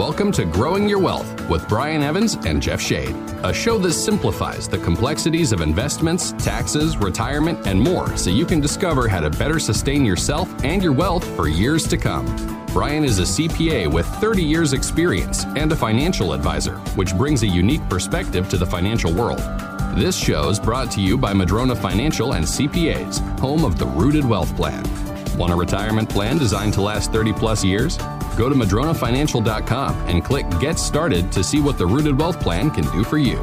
Welcome to Growing Your Wealth with Brian Evans and Jeff Shade, a show that simplifies the complexities of investments, taxes, retirement, and more so you can discover how to better sustain yourself and your wealth for years to come. Brian is a CPA with 30 years' experience and a financial advisor, which brings a unique perspective to the financial world. This show is brought to you by Madrona Financial and CPAs, home of the Rooted Wealth Plan. Want a retirement plan designed to last 30 plus years? Go to madronafinancial.com and click Get Started to see what the Rooted Wealth Plan can do for you.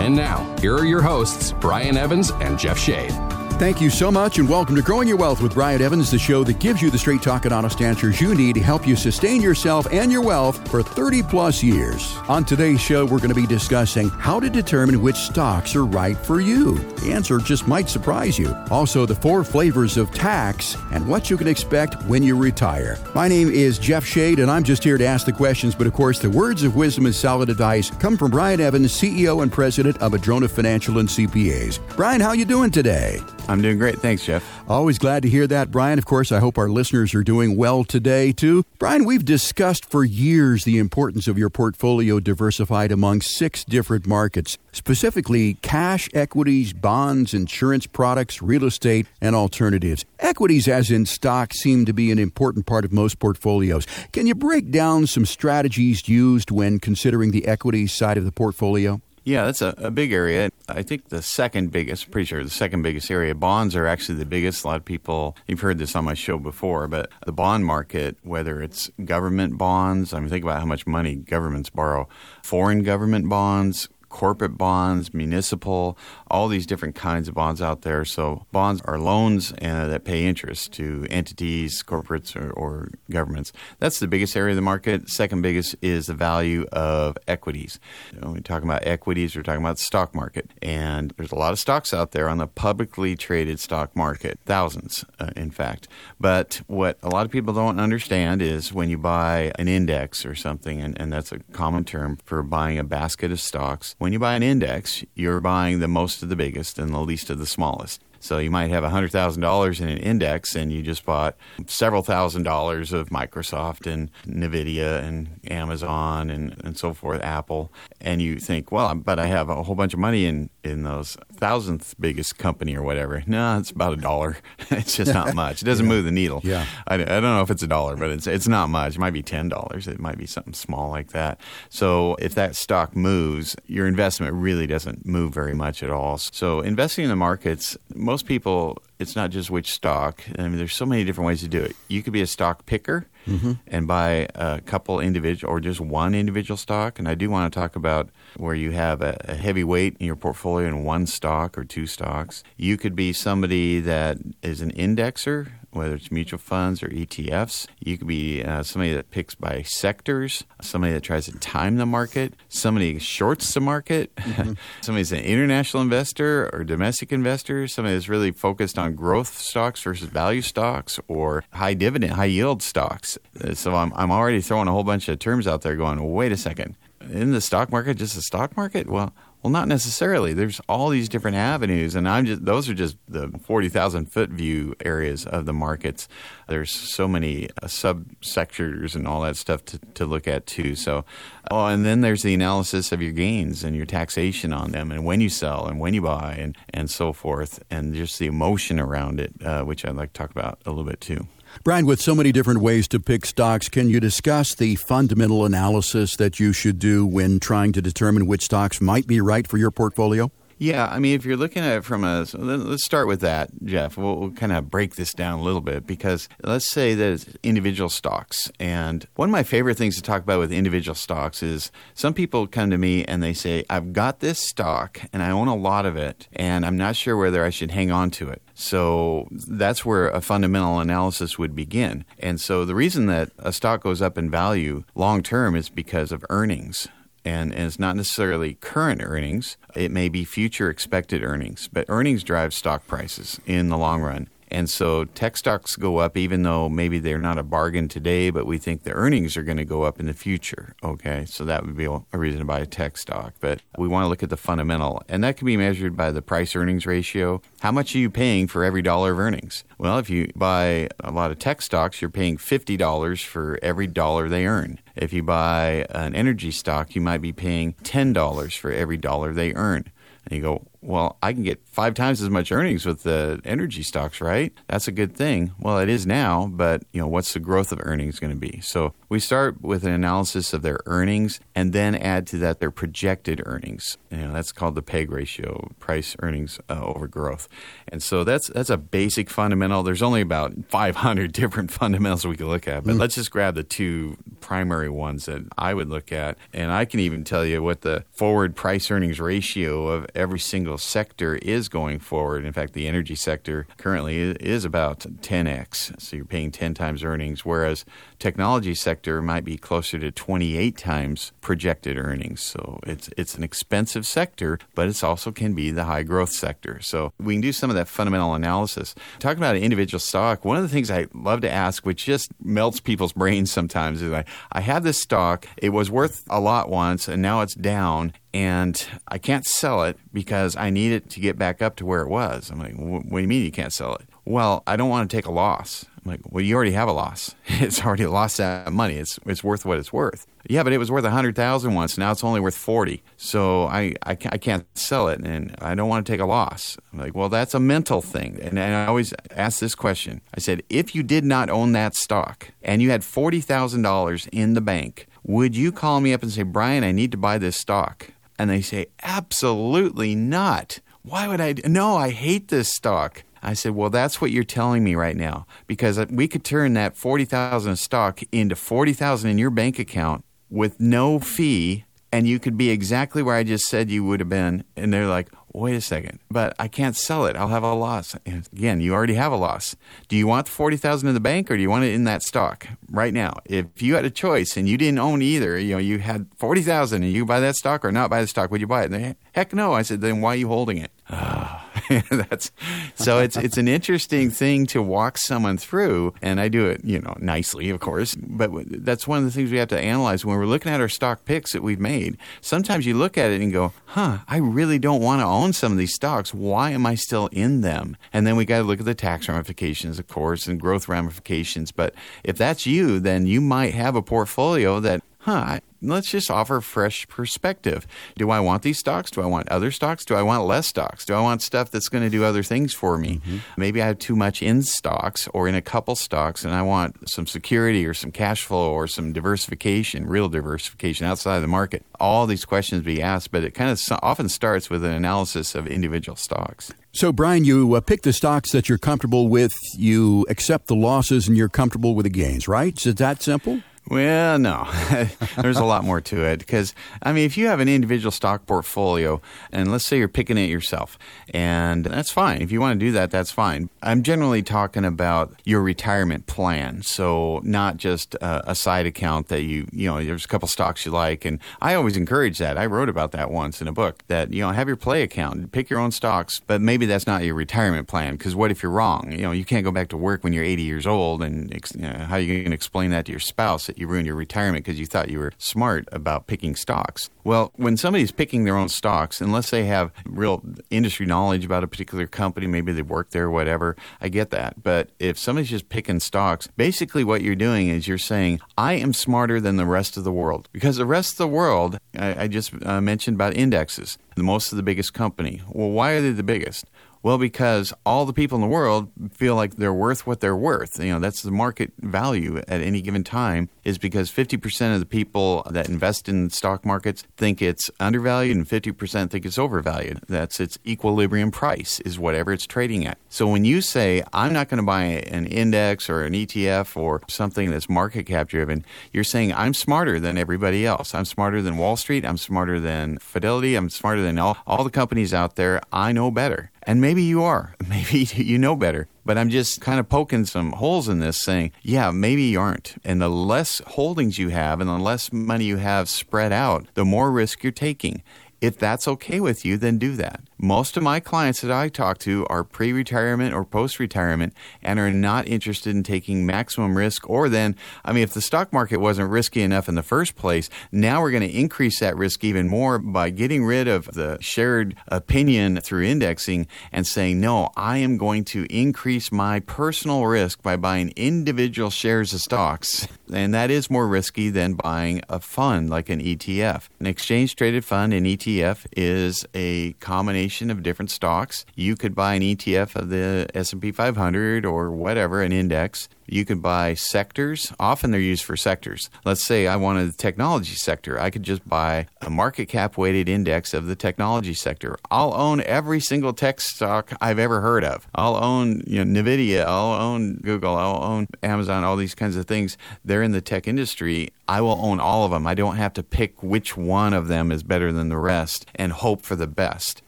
And now, here are your hosts, Brian Evans and Jeff Shade. Thank you so much, and welcome to Growing Your Wealth with Brian Evans, the show that gives you the straight talk and honest answers you need to help you sustain yourself and your wealth for 30 plus years. On today's show, we're going to be discussing how to determine which stocks are right for you. The answer just might surprise you. Also, the four flavors of tax and what you can expect when you retire. My name is Jeff Shade, and I'm just here to ask the questions, but of course, the words of wisdom and solid advice come from Brian Evans, CEO and President of Madrona Financial and CPAs. Brian, how you doing today? I'm doing great. Thanks, Jeff. Always glad to hear that, Brian. Of course, I hope our listeners are doing well today, too. Brian, we've discussed for years the importance of your portfolio diversified among six different markets, specifically cash, equities, bonds, insurance products, real estate, and alternatives. Equities, as in stocks, seem to be an important part of most portfolios. Can you break down some strategies used when considering the equities side of the portfolio? Yeah, that's a, a, big area. I think the second biggest, pretty sure the second biggest area, bonds are actually the biggest. A lot of people, you've heard this on my show before, but the bond market, whether it's government bonds, I mean, think about how much money governments borrow, foreign government bonds, corporate bonds, municipal, all these different kinds of bonds out there. So bonds are loans uh, that pay interest to entities, corporates, or, or, governments. That's the biggest area of the market. Second biggest is the value of equities. When we talk about equities, we're talking about the stock market. And there's a lot of stocks out there on the publicly traded stock market, thousands, uh, in fact. But what a lot of people don't understand is when you buy an index or something, and, and that's a common term for buying a basket of stocks, when you buy an index, you're buying the most of the biggest and the least of the smallest. So you might have $100,000 in an index and you just bought several thousand dollars of Microsoft and Nvidia and Amazon and, and so forth, Apple. And you think, well, but I have a whole bunch of money in, in those thousandth biggest company or whatever. No, it's about a dollar. it's just not much. It doesn't yeah. move the needle. Yeah. I, I don't know if it's a dollar, but it's, it's not much. It might be $10. It might be something small like that. So if that stock moves, your investment really doesn't move very much at all. So investing in the markets, most people, it's not just which stock. I mean, there's so many different ways to do it. You could be a stock picker mm-hmm. and buy a couple individual or just one individual stock. And I do want to talk about where you have a, a heavy weight in your portfolio in one stock or two stocks. You could be somebody that is an indexer whether it's mutual funds or ETFs. You could be uh, somebody that picks by sectors, somebody that tries to time the market, somebody shorts the market, mm-hmm. somebody's an international investor or domestic investor, somebody that's really focused on growth stocks versus value stocks or high dividend, high yield stocks. Uh, so I'm, I'm already throwing a whole bunch of terms out there going, wait a second. In the stock market, just the stock market? Well, well, not necessarily. There's all these different avenues, and I'm just those are just the forty thousand foot view areas of the markets. There's so many uh, subsectors and all that stuff to, to look at too. So, oh, and then there's the analysis of your gains and your taxation on them, and when you sell and when you buy, and and so forth, and just the emotion around it, uh, which I'd like to talk about a little bit too. Brian, with so many different ways to pick stocks, can you discuss the fundamental analysis that you should do when trying to determine which stocks might be right for your portfolio? Yeah, I mean, if you're looking at it from a, let's start with that, Jeff. We'll, we'll, kind of break this down a little bit because let's say that it's individual stocks. And one of my favorite things to talk about with individual stocks is some people come to me and they say, I've got this stock and I own a lot of it and I'm not sure whether I should hang on to it. So that's where a fundamental analysis would begin. And so the reason that a stock goes up in value long term is because of earnings and, and it's not necessarily current earnings. It may be future expected earnings, but earnings drive stock prices in the long run. And so tech stocks go up even though maybe they're not a bargain today, but we think the earnings are going to go up in the future. Okay. So that would be a reason to buy a tech stock. But we want to look at the fundamental, and that can be measured by the price earnings ratio. How much are you paying for every dollar of earnings? Well, if you buy a lot of tech stocks, you're paying $50 for every dollar they earn. If you buy an energy stock, you might be paying $10 for every dollar they earn. And you go, well, I can get five times as much earnings with the energy stocks, right? That's a good thing. Well, it is now, but you know, what's the growth of earnings going to be? So we start with an analysis of their earnings and then add to that their projected earnings. You know, that's called the PEG ratio, price earnings uh, over growth. And so that's that's a basic fundamental. There's only about 500 different fundamentals we can look at, but mm. let's just grab the two primary ones that I would look at. And I can even tell you what the forward price earnings ratio of every single sector is going forward. In fact, the energy sector currently is about 10x. So you're paying 10 times earnings, whereas technology sector might be closer to 28 times projected earnings. So it's it's an expensive sector, but it also can be the high growth sector. So we can do some of that fundamental analysis. Talking about an individual stock, one of the things I love to ask, which just melts people's brains sometimes, is I, I have this stock, it was worth a lot once, and now it's down, and I can't sell it because I need it to get back up to where it was. I'm like, what do you mean you can't sell it? Well, I don't want to take a loss. I'm like, well, you already have a loss. It's already lost that money. It's it's worth what it's worth. Yeah, but it was worth a hundred thousand once. Now it's only worth forty. So I, I, I can't sell it, and I don't want to take a loss. I'm like, well, that's a mental thing. And, and I always ask this question. I said, if you did not own that stock and you had forty thousand dollars in the bank, would you call me up and say, Brian, I need to buy this stock? And they say, absolutely not. Why would I? No, I hate this stock. I said, well, that's what you're telling me right now, because uh, we could turn that 40,000 stock into 40,000 in your bank account with no fee, and you could be exactly where I just said you would have been. And they're like, wait a second, but I can't sell it. I'll have a loss. And again, you already have a loss. Do you want the 40,000 in the bank or do you want it in that stock right now? If you had a choice and you didn't own either, you know, you had 40,000 and you buy that stock or not buy the stock, would you buy it? They, Heck no. I said, then why are you holding it? Ah. that's so it's it's an interesting thing to walk someone through, and I do it, you know, nicely, of course. But that's one of the things we have to analyze when we're looking at our stock picks that we've made. Sometimes you look at it and go, "Huh, I really don't want to own some of these stocks. Why am I still in them?" And then we got to look at the tax ramifications, of course, and growth ramifications. But if that's you, then you might have a portfolio that huh, let's just offer fresh perspective. Do I want these stocks? Do I want other stocks? Do I want less stocks? Do I want stuff that's going to do other things for me? Mm-hmm. Maybe I have too much in stocks or in a couple stocks and I want some security or some cash flow or some diversification, real diversification outside of the market. All these questions be asked, but it kind of often starts with an analysis of individual stocks. So, Brian, you uh, pick the stocks that you're comfortable with, you accept the losses, and you're comfortable with the gains, right? Is it that simple? Well, no. There's a lot more to it because, I mean, if you have an individual stock portfolio, and let's say you're picking it yourself, and that's fine. If you want to do that, that's fine. I'm generally talking about your retirement plan. So, not just a, side account that you, you know, there's a couple stocks you like. And I always encourage that. I wrote about that once in a book that, you know, have your play account, pick your own stocks, but maybe that's not your retirement plan because what if you're wrong? You know, you can't go back to work when you're 80 years old, and you know, how are you going to explain that to your spouse? You ruined your retirement because you thought you were smart about picking stocks. Well, when somebody's picking their own stocks, unless they have real industry knowledge about a particular company, maybe they work there, whatever, I get that. But if somebody's just picking stocks, basically what you're doing is you're saying, I am smarter than the rest of the world. Because the rest of the world, I, I just uh, mentioned about indexes, the most of the biggest company. Well, why are they the biggest? Well, because all the people in the world feel like they're worth what they're worth. You know, that's the market value at any given time is because 50% of the people that invest in stock markets think it's undervalued and 50% think it's overvalued. That's its equilibrium price is whatever it's trading at. So when you say, I'm not going to buy an index or an ETF or something that's market cap driven, you're saying, I'm smarter than everybody else. I'm smarter than Wall Street. I'm smarter than Fidelity. I'm smarter than all, all the companies out there. I know better. And maybe you are. Maybe you know better. But I'm just kind of poking some holes in this saying, yeah, maybe you aren't. And the less holdings you have and the less money you have spread out, the more risk you're taking. If that's okay with you, then do that. Most of my clients that I talk to are pre retirement or post retirement and are not interested in taking maximum risk. Or then, I mean, if the stock market wasn't risky enough in the first place, now we're going to increase that risk even more by getting rid of the shared opinion through indexing and saying, no, I am going to increase my personal risk by buying individual shares of stocks. And that is more risky than buying a fund like an ETF. An exchange traded fund, an ETF, is a combination of different stocks. You could buy an ETF of the S&P 500 or whatever, an index. You could buy sectors. Often they're used for sectors. Let's say I wanted the technology sector. I could just buy a market cap weighted index of the technology sector. I'll own every single tech stock I've ever heard of. I'll own you know, NVIDIA. I'll own Google. I'll own Amazon, all these kinds of things. They're in the tech industry. I will own all of them. I don't have to pick which one of them is better than the rest and hope for the best.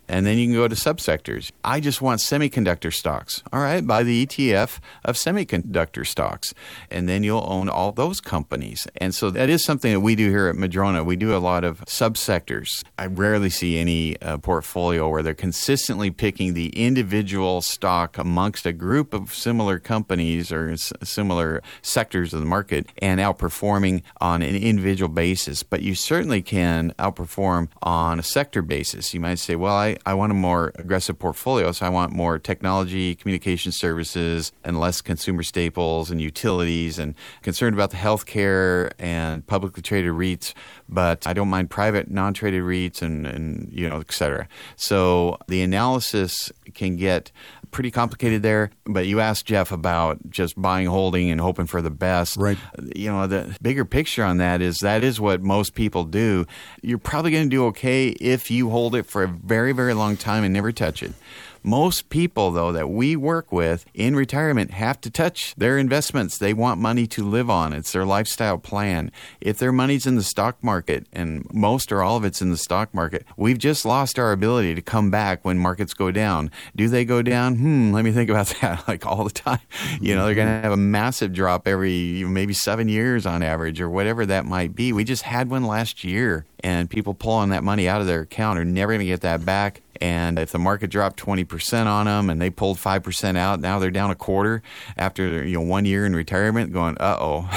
And then you can go to subsectors. I just want semiconductor stocks. All right, buy the ETF of semiconductor stocks. And then you'll own all those companies. And so that is something that we do here at Madrona. We do a lot of subsectors. I rarely see any uh, portfolio where they're consistently picking the individual stock amongst a group of similar companies or s- similar sectors of the market and outperforming on an individual basis. But you certainly can outperform on a sector basis. You might say, well, I, I want a more aggressive portfolio, so I want more technology, communication services, and less consumer staples and utilities, and concerned about the healthcare and publicly traded REITs, but I don't mind private non-traded REITs and, and you know, et cetera. So the analysis can get pretty complicated there. But you asked Jeff about just buying, holding, and hoping for the best. Right. You know, the bigger picture on that is that is what most people do. You're probably going to do okay if you hold it for a very, very long time and never touch it. Most people, though, that we work with in retirement have to touch their investments. They want money to live on. It's their lifestyle plan. If their money's in the stock market, and most or all of it's in the stock market, we've just lost our ability to come back when markets go down. Do they go down? Hmm, let me think about that like all the time. You know, they're going to have a massive drop every maybe seven years on average or whatever that might be. We just had one last year, and people pulling that money out of their account are never going to get that back. And if the market dropped 20% on them and they pulled 5% out, now they're down a quarter after you know one year in retirement going, "Uh-oh.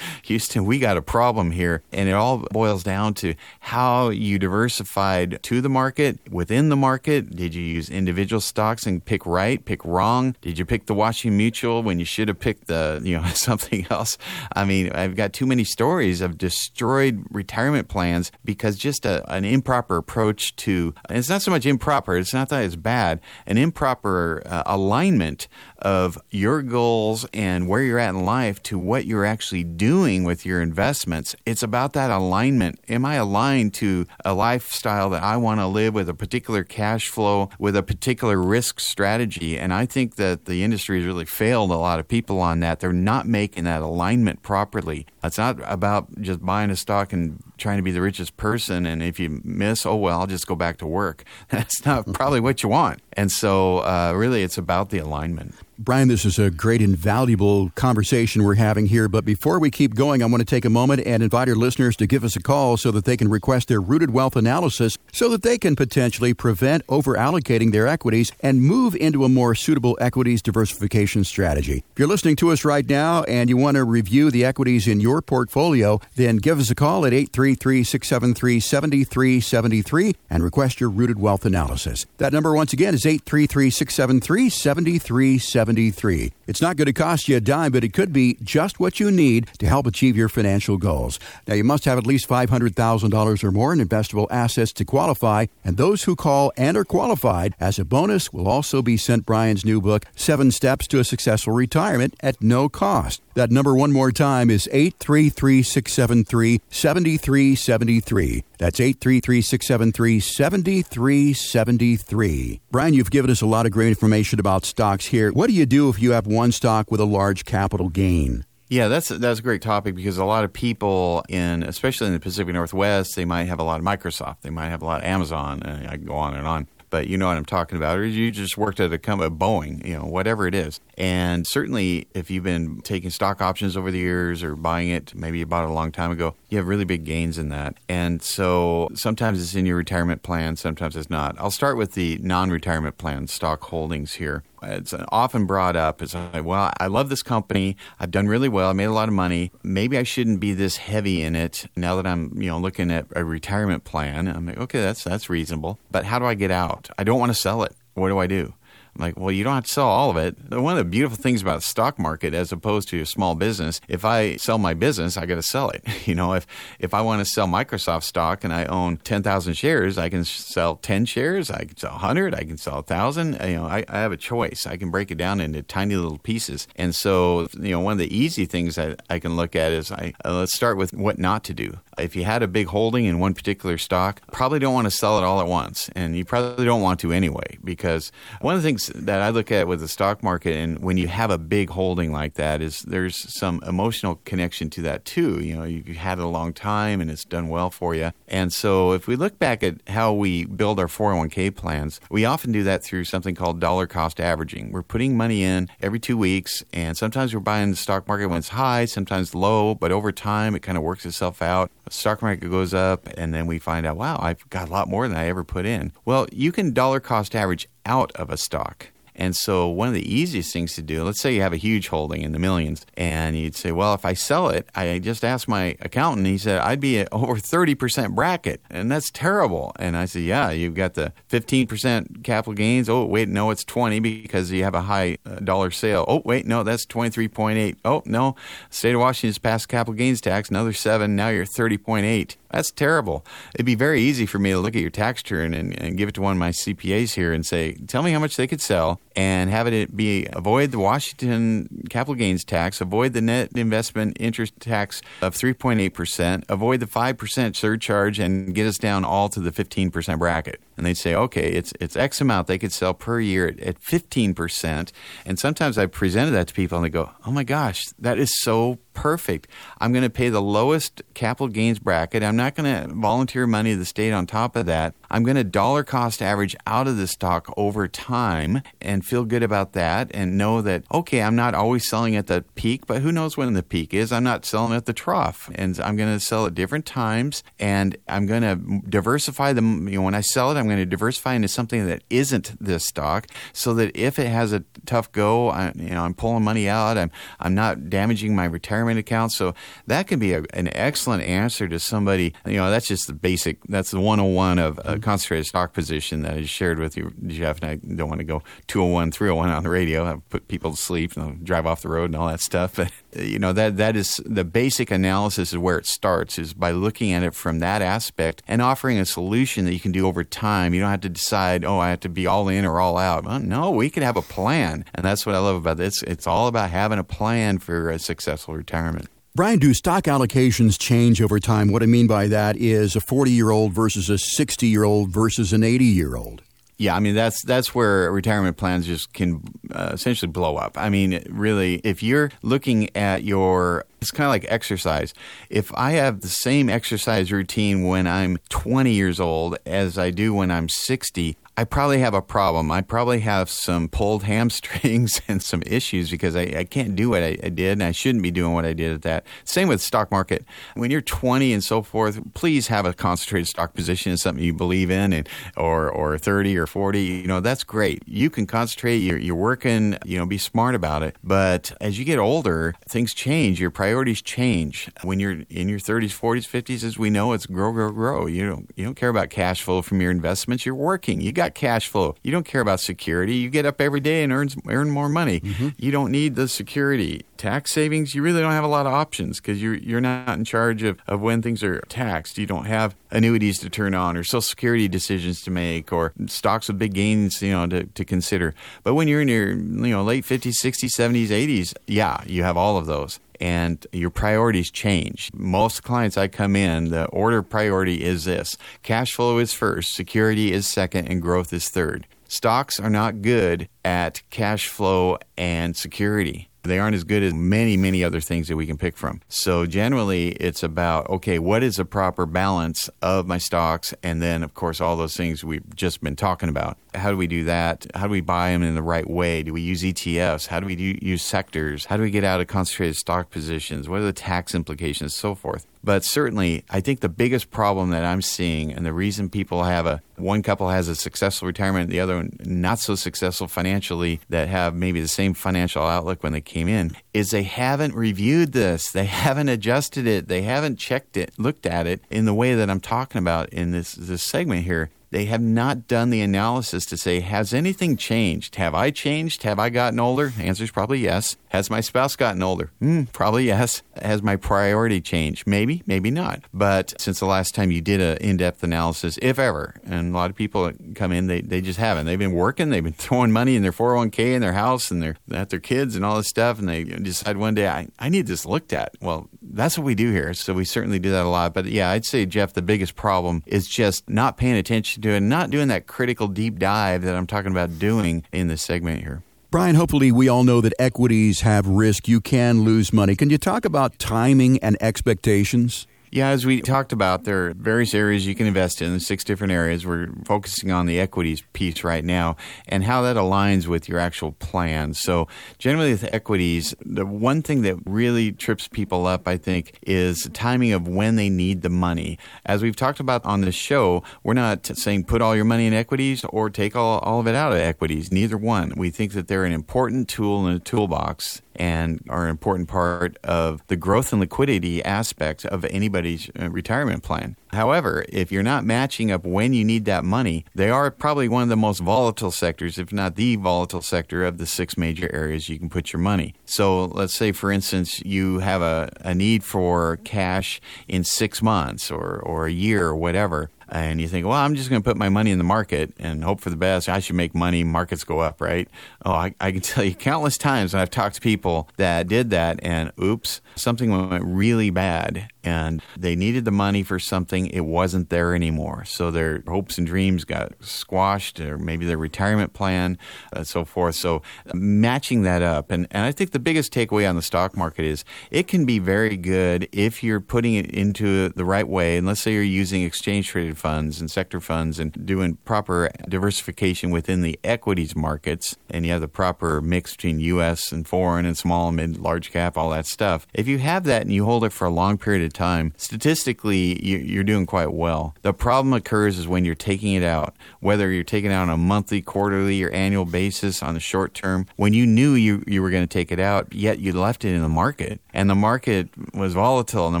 Houston, we got a problem here." And it all boils down to how you diversified to the market, within the market. Did you use individual stocks and pick right, pick wrong? Did you pick the Washington Mutual when you should have picked the, you know, something else? I mean, I've got too many stories of destroyed retirement plans because just a, an improper approach to it's not so much improper. It's not that it's bad. An improper uh, alignment of your goals and where you're at in life to what you're actually doing with your investments. It's about that alignment. Am I aligned to a lifestyle that I want to live with a particular cash flow, with a particular risk strategy? And I think that the industry has really failed a lot of people on that. They're not making that alignment properly. It's not about just buying a stock and trying to be the richest person. And if you miss, oh, well, I'll just go back to work. That's not probably what you want. And so, uh, really, it's about the alignment. Brian, this is a great and valuable conversation we're having here. But before we keep going, I want to take a moment and invite our listeners to give us a call so that they can request their rooted wealth analysis so that they can potentially prevent over allocating their equities and move into a more suitable equities diversification strategy. If you're listening to us right now and you want to review the equities in your portfolio, then give us a call at 833 673 7373 and request your rooted wealth analysis. That number, once again, is 833 673 7373. 73. It's not going to cost you a dime, but it could be just what you need to help achieve your financial goals. Now, you must have at least $500,000 or more in investable assets to qualify, and those who call and are qualified as a bonus will also be sent Brian's new book, Seven Steps to a Successful Retirement, at no cost. That number one more time is 833 673 7373. That's 833 673 7373. Brian, you've given us a lot of great information about stocks here. What do you do if you have one stock with a large capital gain? Yeah, that's that's a great topic because a lot of people in, especially in the Pacific Northwest, they might have a lot of Microsoft, they might have a lot of Amazon, and I go on and on. But you know what I'm talking about, or you just worked at a company, Boeing, you know, whatever it is. And certainly, if you've been taking stock options over the years or buying it, maybe you bought it a long time ago, you have really big gains in that. And so sometimes it's in your retirement plan, sometimes it's not. I'll start with the non retirement plan stock holdings here. It's uh, often brought up as, uh, well, I love this company. I've done really well. I made a lot of money. Maybe I shouldn't be this heavy in it now that I'm, you know, looking at a retirement plan. I'm like, okay, that's that's reasonable. But how do I get out? I don't want to sell it. What do I do? Like, well, you don't have to sell all of it. One of the beautiful things about the stock market, as opposed to a small business, if I sell my business, I got to sell it. You know, if if I want to sell Microsoft stock and I own ten thousand shares, I can sell ten shares. I can sell hundred. I can sell thousand. You know, I, I have a choice. I can break it down into tiny little pieces. And so, you know, one of the easy things that I can look at is I uh, let's start with what not to do. If you had a big holding in one particular stock, probably don't want to sell it all at once, and you probably don't want to anyway, because one of the things that I look at with the stock market, and when you have a big holding like that, is there's some emotional connection to that too. You know, you've had it a long time and it's done well for you. And so, if we look back at how we build our 401k plans, we often do that through something called dollar cost averaging. We're putting money in every two weeks, and sometimes we're buying the stock market when it's high, sometimes low, but over time it kind of works itself out. The stock market goes up, and then we find out, wow, I've got a lot more than I ever put in. Well, you can dollar cost average out of a stock. And so, one of the easiest things to do, let's say you have a huge holding in the millions, and you'd say, Well, if I sell it, I just asked my accountant, he said, I'd be at over 30% bracket, and that's terrible. And I said, Yeah, you've got the 15% capital gains. Oh, wait, no, it's 20 because you have a high uh, dollar sale. Oh, wait, no, that's 23.8. Oh, no, state of Washington's passed capital gains tax, another seven. Now you're 30.8. That's terrible. It'd be very easy for me to look at your tax return and, and, give it to one of my CPAs here and say, tell me how much they could sell and have it be avoid the Washington capital gains tax, avoid the net investment interest tax of 3.8%, avoid the 5% surcharge, and get us down all to the 15% bracket. And they'd say, okay, it's, it's X amount they could sell per year at, at 15%. And sometimes I presented that to people and they go, oh my gosh, that is so perfect. I'm going to pay the lowest capital gains bracket. I'm not going to volunteer money to the state on top of that. I'm going to dollar cost average out of the stock over time and feel good about that and know that, okay, I'm not always selling at the peak, but who knows when the peak is? I'm not selling at the trough. And I'm going to sell at different times and I'm going to diversify them. You know, when I sell it, I'm going to diversify into something that isn't this stock so that if it has a tough go, I, you know, I'm pulling money out. I'm, I'm not damaging my retirement account. So that can be a, an excellent answer to somebody. You know, that's just the basic, that's the 101 of a mm-hmm. concentrated stock position that I shared with you, Jeff. And I don't want to go 201, 301 on the radio, I put people to sleep, and drive off the road and all that stuff. But, you know, that, that is the basic analysis is where it starts is by looking at it from that aspect and offering a solution that you can do over time. You don't have to decide, oh, I have to be all in or all out. Well, no, we can have a plan. And that's what I love about this. It's all about having a plan for a successful retirement. Brian, do stock allocations change over time? What I mean by that is a 40 year old versus a 60 year old versus an 80 year old. Yeah, I mean that's that's where retirement plans just can uh, essentially blow up. I mean, really, if you're looking at your, it's kind of like exercise. If I have the same exercise routine when I'm 20 years old as I do when I'm 60, I probably have a problem. I probably have some pulled hamstrings and some issues because I, I can't do what I, I, did and I shouldn't be doing what I did at that. Same with stock market. When you're 20 and so forth, please have a concentrated stock position in something you believe in and or or 30 or 40. You know, that's great. You can concentrate, you're, you're working, you know, be smart about it. But as you get older, things change. Your priorities change. When you're in your 30s, 40s, 50s, as we know, it's grow, grow, grow. You don't, you don't care about cash flow from your investments. You're working. You got cash flow. You don't care about security. You get up every day and earn earn more money. Mm-hmm. You don't need the security. Tax savings, you really don't have a lot of options because you're you're not in charge of, of when things are taxed. You don't have annuities to turn on or social security decisions to make or stocks with big gains, you know, to, to consider. But when you're in your you know late 50s, 60s, 70s, 80s, yeah, you have all of those and your priorities change. Most clients I come in, the order priority is this cash flow is first, security is second, and growth is third. Stocks are not good at cash flow and security They aren't as good as many, many other things that we can pick from. So generally, it's about, okay, what is a proper balance of my stocks? And then, of course, all those things we've just been talking about. How do we do that? How do we buy them in the right way? Do we use ETFs? How do we do, use sectors? How do we get out of concentrated stock positions? What are the tax implications? So forth. But certainly, I think the biggest problem that I'm seeing, and the reason people have a one couple has a successful retirement, the other one not so successful financially, that have maybe the same financial outlook when they came in, is they haven't reviewed this. They haven't adjusted it. They haven't checked it, looked at it in the way that I'm talking about in this this segment here they have not done the analysis to say, has anything changed? Have I changed? Have I gotten older? The answer is probably yes. Has my spouse gotten older? Mm, probably yes. Has my priority changed? Maybe, maybe not. But since the last time you did an in depth analysis, if ever, and a lot of people come in, they, they just haven't. They've been working, they've been throwing money in their 401k in their house and their, at their kids and all this stuff, and they decide one day, I, I need this looked at. Well, that's what we do here. So we certainly do that a lot. But yeah, I'd say, Jeff, the biggest problem is just not paying attention to it, not doing that critical deep dive that I'm talking about doing in this segment here. Brian, hopefully we all know that equities have risk. You can lose money. Can you talk about timing and expectations? Yeah, as we talked about, there are various areas you can invest in, six different areas. We're focusing on the equities piece right now and how that aligns with your actual plan. So, generally, with equities, the one thing that really trips people up, I think, is timing of when they need the money. As we've talked about on this show, we're not saying put all your money in equities or take all, all of it out of equities. Neither one. We think that they're an important tool in a toolbox and are an important part of the growth and liquidity aspect of anybody's uh, retirement plan. However, if you're not matching up when you need that money, they are probably one of the most volatile sectors, if not the volatile sector of the six major areas you can put your money. So let's say, for instance, you have a, a need for cash in six months or, or a year or whatever and you think, well, I'm just going to put my money in the market and hope for the best. I should make money. Markets go up, right? Oh, I, I can tell you countless times when I've talked to people that did that, and oops, something went really bad, and they needed the money for something. It wasn't there anymore. So their hopes and dreams got squashed, or maybe their retirement plan, and so forth. So uh, matching that up. And, and I think the biggest takeaway on the stock market is it can be very good if you're putting it into the right way. And let's say you're using exchange traded funds and sector funds and doing proper diversification within the equities markets, and you have the proper mix between U.S. and foreign and small, and mid, large cap, all that stuff. If you have that and you hold it for a long period of time, statistically, you're doing quite well. The problem occurs is when you're taking it out, whether you're taking it out on a monthly, quarterly, or annual basis on the short term, when you knew you, you were going to take it out, yet you left it in the market, and the market was volatile, and the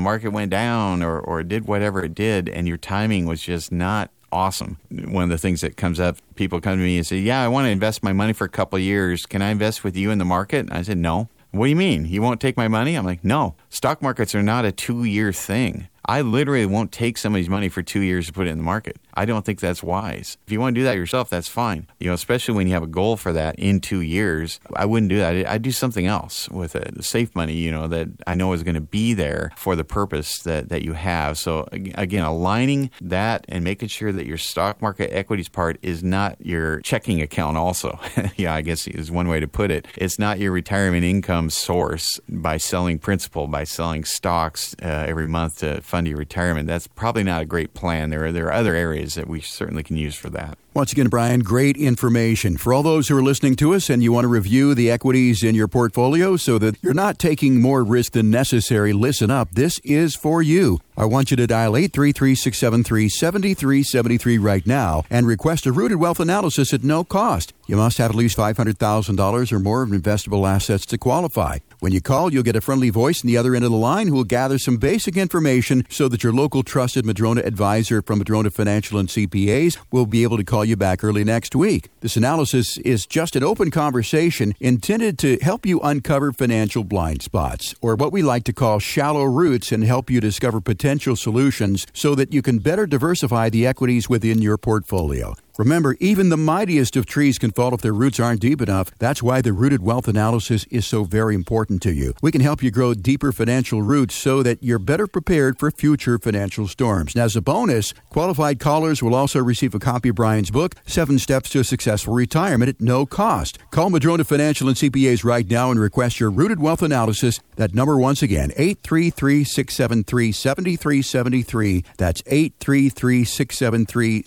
market went down or, or did whatever it did, and your timing was just not awesome. One of the things that comes up, people come to me and say, "Yeah, I want to invest my money for a couple years. Can I invest with you in the market?" And I said, "No." What do you mean? You won't take my money? I'm like, "No. Stock markets are not a 2-year thing. I literally won't take somebody's money for 2 years to put it in the market. I don't think that's wise. If you want to do that yourself, that's fine. You know, especially when you have a goal for that in two years, I wouldn't do that. I'd do something else with it. Safe money, you know, that I know is going to be there for the purpose that, that you have. So again, aligning that and making sure that your stock market equities part is not your checking account also. yeah, I guess is one way to put it. It's not your retirement income source by selling principal, by selling stocks uh, every month to fund your retirement. That's probably not a great plan. There are, there are other areas that we certainly can use for that. Once again, Brian, great information. For all those who are listening to us and you want to review the equities in your portfolio so that you're not taking more risk than necessary, listen up. This is for you. I want you to dial 833 673 7373 right now and request a rooted wealth analysis at no cost. You must have at least $500,000 or more of investable assets to qualify. When you call, you'll get a friendly voice on the other end of the line who will gather some basic information so that your local trusted Madrona advisor from Madrona Financial and CPAs will be able to call you back early next week. This analysis is just an open conversation intended to help you uncover financial blind spots, or what we like to call shallow roots, and help you discover potential solutions so that you can better diversify the equities within your portfolio. Remember, even the mightiest of trees can fall if their roots aren't deep enough. That's why the rooted wealth analysis is so very important to you. We can help you grow deeper financial roots so that you're better prepared for future financial storms. Now, as a bonus, qualified callers will also receive a copy of Brian's book, Seven Steps to a Successful Retirement, at no cost. Call Madrona Financial and CPAs right now and request your rooted wealth analysis. That number once again, 833 673 7373. That's 833 673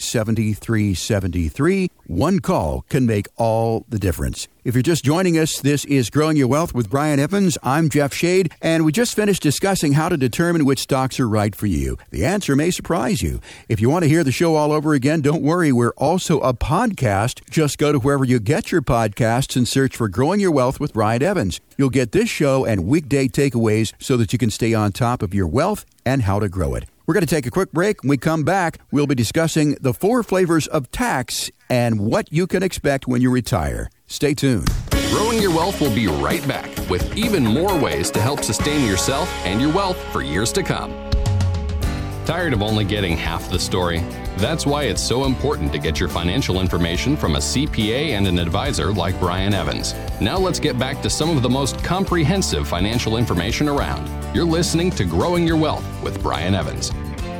7373. One call can make all the difference. If you're just joining us, this is Growing Your Wealth with Brian Evans. I'm Jeff Shade, and we just finished discussing how to determine which stocks are right for you. The answer may surprise you. If you want to hear the show all over again, don't worry, we're also a podcast. Just go to wherever you get your podcasts and search for Growing Your Wealth with Brian Evans. You'll get this show and weekday takeaways so that you can stay on top of your wealth and how to grow it. We're going to take a quick break. When we come back, we'll be discussing the four flavors of tax and what you can expect when you retire. Stay tuned. Growing Your Wealth will be right back with even more ways to help sustain yourself and your wealth for years to come. Tired of only getting half the story? That's why it's so important to get your financial information from a CPA and an advisor like Brian Evans. Now let's get back to some of the most comprehensive financial information around. You're listening to Growing Your Wealth with Brian Evans.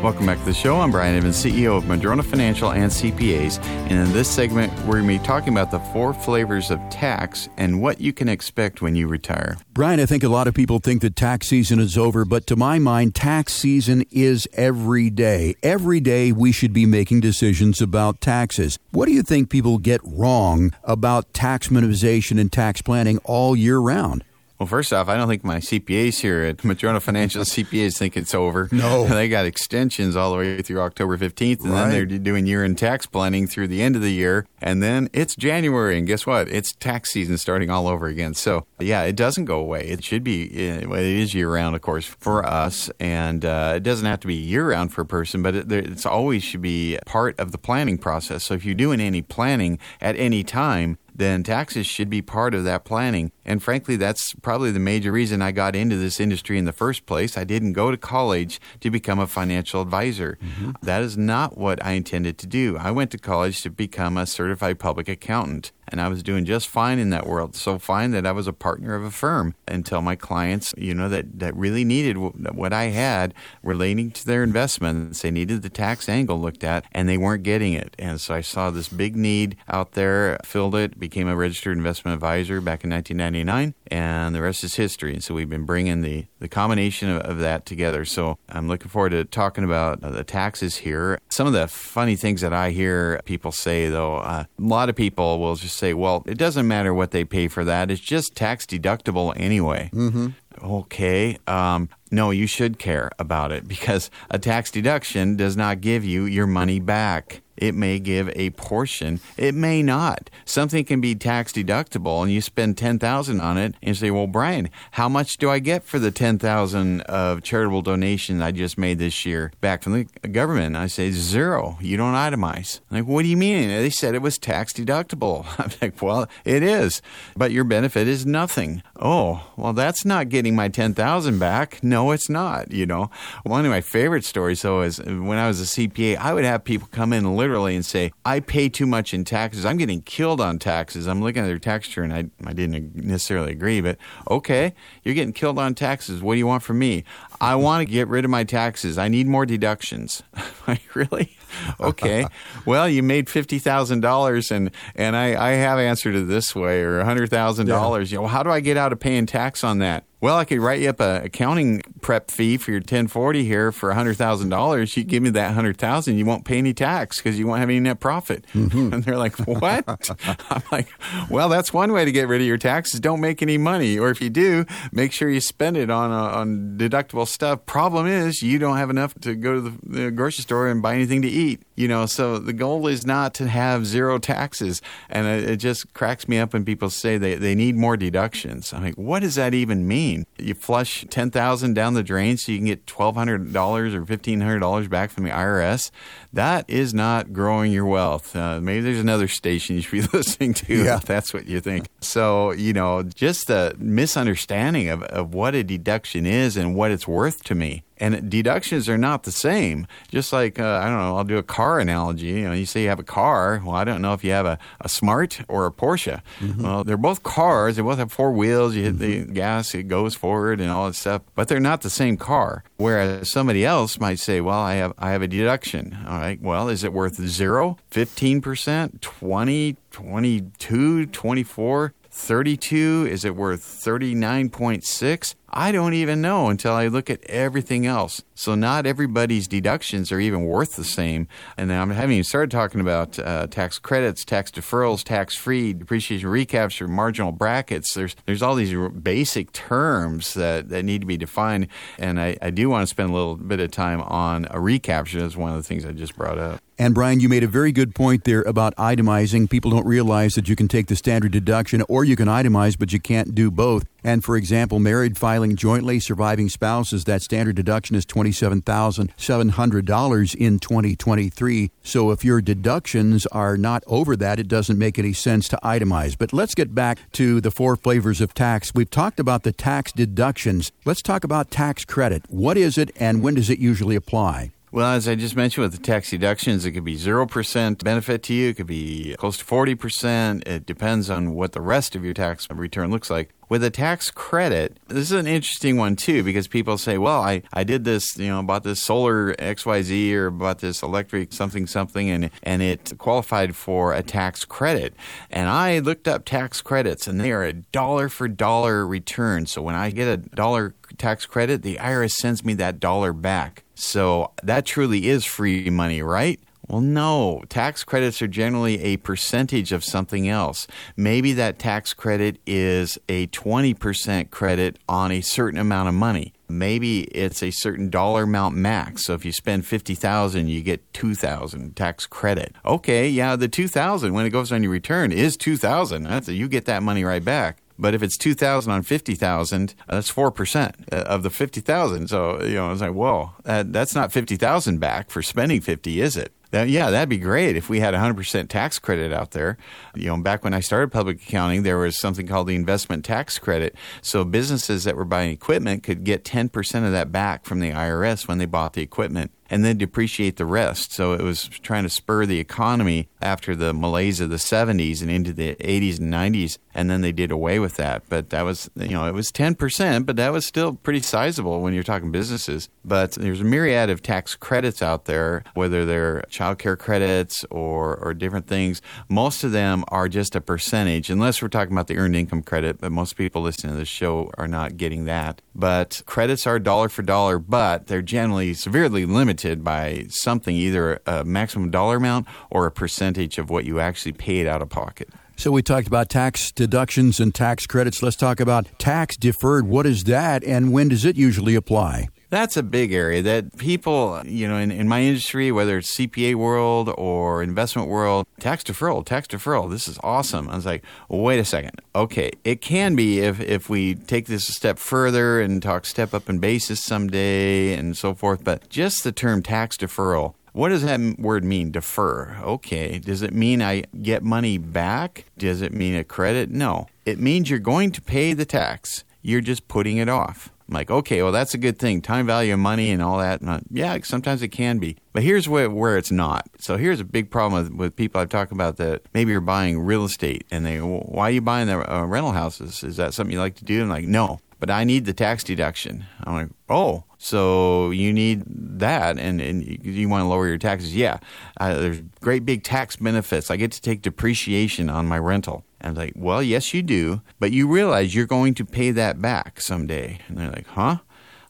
Welcome back to the show. I'm Brian Evans, CEO of Madrona Financial and CPAs. And in this segment, we're going to be talking about the four flavors of tax and what you can expect when you retire. Brian, I think a lot of people think that tax season is over, but to my mind, tax season is every day. Every day we should be making decisions about taxes. What do you think people get wrong about tax minimization and tax planning all year round? Well, first off, I don't think my CPAs here at Madrona Financial CPAs think it's over. No. they got extensions all the way through October 15th, and Right. then they're doing year end tax planning through the end of the year. And then it's January, and guess what? It's tax season starting all over again. So, yeah, it doesn't go away. It should be, well, it is year round, of course, for us. And uh, it doesn't have to be year round for a person, but it, it's always should be part of the planning process. So, if you're doing any planning at any time, then taxes should be part of that planning. And frankly, that's probably the major reason I got into this industry in the first place. I didn't go to college to become a financial advisor. Mm-hmm. That is not what I intended to do. I went to college to become a certified public accountant. And I was doing just fine in that world. So fine that I was a partner of a firm until my clients, you know, that, that really needed what I had relating to their investments. They needed the tax angle looked at and they weren't getting it. And so I saw this big need out there, filled it, became a registered investment advisor back in 1999, and the rest is history. And so we've been bringing the, the combination of, of that together. So I'm looking forward to talking about uh, the taxes here. Some of the funny things that I hear people say, though, uh, a lot of people will just say, well, it doesn't matter what they pay for that. It's just tax deductible anyway. Mm-hmm. Okay. Um, no, you should care about it because a tax deduction does not give you your money back. It may give a portion. It may not. Something can be tax deductible, and you spend ten thousand on it, and you say, "Well, Brian, how much do I get for the ten thousand of charitable donation I just made this year back from the government?" I say zero. You don't itemize. I'm like, what do you mean? They said it was tax deductible. I'm like, well, it is, but your benefit is nothing. Oh, well, that's not getting my ten thousand back. No, it's not. You know, one of my favorite stories though is uh, when I was a CPA, I would have people come in literally and say, "I pay too much in taxes. I'm getting killed on taxes." I'm looking at their tax return. And I I didn't necessarily agree, but okay, you're getting killed on taxes. What do you want from me? I want to get rid of my taxes. I need more deductions. like really? okay. Well, you made fifty thousand dollars, and and I, I have answered it this way, or hundred thousand dollars. You know, how do I get out of paying tax on that? Well, I could write you up a accounting prep fee for your 1040 here for $100,000. You give me that 100,000, you won't pay any tax because you won't have any net profit. And they're like, "What?" I'm like, "Well, that's one way to get rid of your taxes. Don't make any money, or if you do, make sure you spend it on uh, on deductible stuff. Problem is, you don't have enough to go to the, the grocery store and buy anything to eat. You know, so the goal is not to have zero taxes. And it, it just cracks me up when people say they, they need more deductions. I'm like, what does that even mean? You flush ten thousand down the drain so you can get twelve hundred dollars or fifteen hundred dollars back from the IRS. That is not growing your wealth. Uh, maybe there's another station you should be listening to Yeah. if that's what you think. So, you know, just the misunderstanding of, of what a deduction is and what it's worth to me. And deductions are not the same. Just like, uh, I don't know, I'll do a car analogy. You know, you say you have a car. Well, I don't know if you have a, a Smart or a Porsche. Mm-hmm. Well, they're both cars. They both have four wheels. You hit mm-hmm. the gas, it goes forward and all that stuff. But they're not the same car. Whereas somebody else might say, well, I have, I have a deduction. All right. Well, is it worth zero, 15%, 20, 22, 24? 32? Is it worth 39.6? I don't even know until I look at everything else. So not everybody's deductions are even worth the same. And I haven't even started talking about uh, tax credits, tax deferrals, tax free, depreciation recapture, marginal brackets. There's there's all these basic terms that, that need to be defined. And I, I do want to spend a little bit of time on a recapture. That's one of the things I just brought up. And Brian, you made a very good point there about itemizing. People don't realize that you can take the standard deduction or you can itemize, but you can't do both. And for example, married filing jointly, surviving spouses, that standard deduction is $27,700 in 2023. So if your deductions are not over that, it doesn't make any sense to itemize. But let's get back to the four flavors of tax. We've talked about the tax deductions. Let's talk about tax credit. What is it and when does it usually apply? Well, as I just mentioned with the tax deductions, it could be 0% benefit to you. It could be close to 40%. It depends on what the rest of your tax return looks like. With a tax credit, this is an interesting one too because people say, well, I, I did this, you know, bought this solar XYZ or bought this electric something something and, and it qualified for a tax credit. And I looked up tax credits and they are a dollar for dollar return. So when I get a dollar tax credit, the IRS sends me that dollar back. So that truly is free money, right? Well, no. Tax credits are generally a percentage of something else. Maybe that tax credit is a 20% credit on a certain amount of money. Maybe it's a certain dollar amount max. So if you spend 50,000, you get 2,000 tax credit. Okay, yeah, the 2,000 when it goes on your return is 2,000. That's a, you get that money right back. But if it's two thousand on fifty thousand, uh, that's four percent uh, of the fifty thousand. So you know, it's like, whoa, that, that's not fifty thousand back for spending fifty, is it? That, yeah, that'd be great if we had 100% tax credit out there. You know, back when I started public accounting, there was something called the investment tax credit. So businesses that were buying equipment could get 10% of that back from the IRS when they bought the equipment and then depreciate the rest. So it was trying to spur the economy after the malaise of the 70s and into the 80s and 90s, and then they did away with that. But that was, you know, it was 10%, but that was still pretty sizable when you're talking businesses. But there's a myriad of tax credits out there, whether they're child care credits or, or different things. Most of them are just a percentage, unless we're talking about the earned income credit, but most people listening to this show are not getting that. But credits are dollar for dollar, but they're generally severely limited by something, either a maximum dollar amount or a percentage of what you actually paid out of pocket. So we talked about tax deductions and tax credits. Let's talk about tax deferred. What is that and when does it usually apply? That's a big area that people, you know, in, in my industry, whether it's CPA world or investment world, tax deferral, tax deferral, this is awesome. I was like, wait a second. Okay, it can be if, if we take this a step further and talk step up in basis someday and so forth, but just the term tax deferral, what does that word mean, defer? Okay. Does it mean I get money back? Does it mean a credit? No. It means you're going to pay the tax. You're just putting it off. I'm like, okay, well, that's a good thing. Time value of money and all that. And yeah, sometimes it can be. But here's where, where it's not. So here's a big problem with, with people I've talked about that maybe you're buying real estate and they, why are you buying the uh, rental houses? Is that something you like to do? I'm like, no, but I need the tax deduction. I'm like, oh, so you need that, and, and you want to lower your taxes. Yeah, uh, there's great big tax benefits. I get to take depreciation on my rental. And I was like, well, yes, you do, but you realize you're going to pay that back someday. And they're like, huh?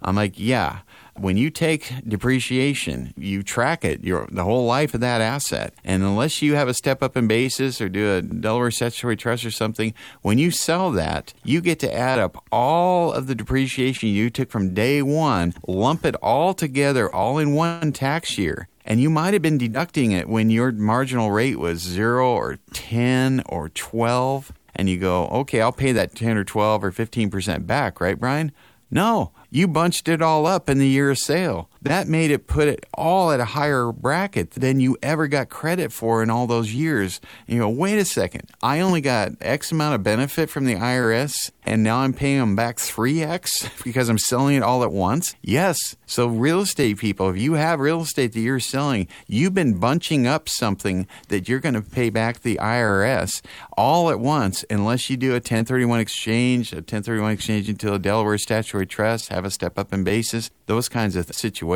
I'm like, yeah. When you take depreciation, you track it your the whole life of that asset. And unless you have a step up in basis or do a Delaware statutory trust or something, when you sell that, you get to add up all of the depreciation you took from day one, lump it all together all in one tax year. And you might have been deducting it when your marginal rate was 0 or 10 or 12 and you go, "Okay, I'll pay that 10 or 12 or 15% back, right, Brian?" No, you bunched it all up in the year of sale. That made it put it all at a higher bracket than you ever got credit for in all those years. And you go, wait a second, I only got X amount of benefit from the IRS and now I'm paying them back 3X because I'm selling it all at once? Yes. So, real estate people, if you have real estate that you're selling, you've been bunching up something that you're going to pay back the IRS all at once unless you do a 1031 exchange, a 1031 exchange into a Delaware statutory trust, have a step up in basis, those kinds of situations.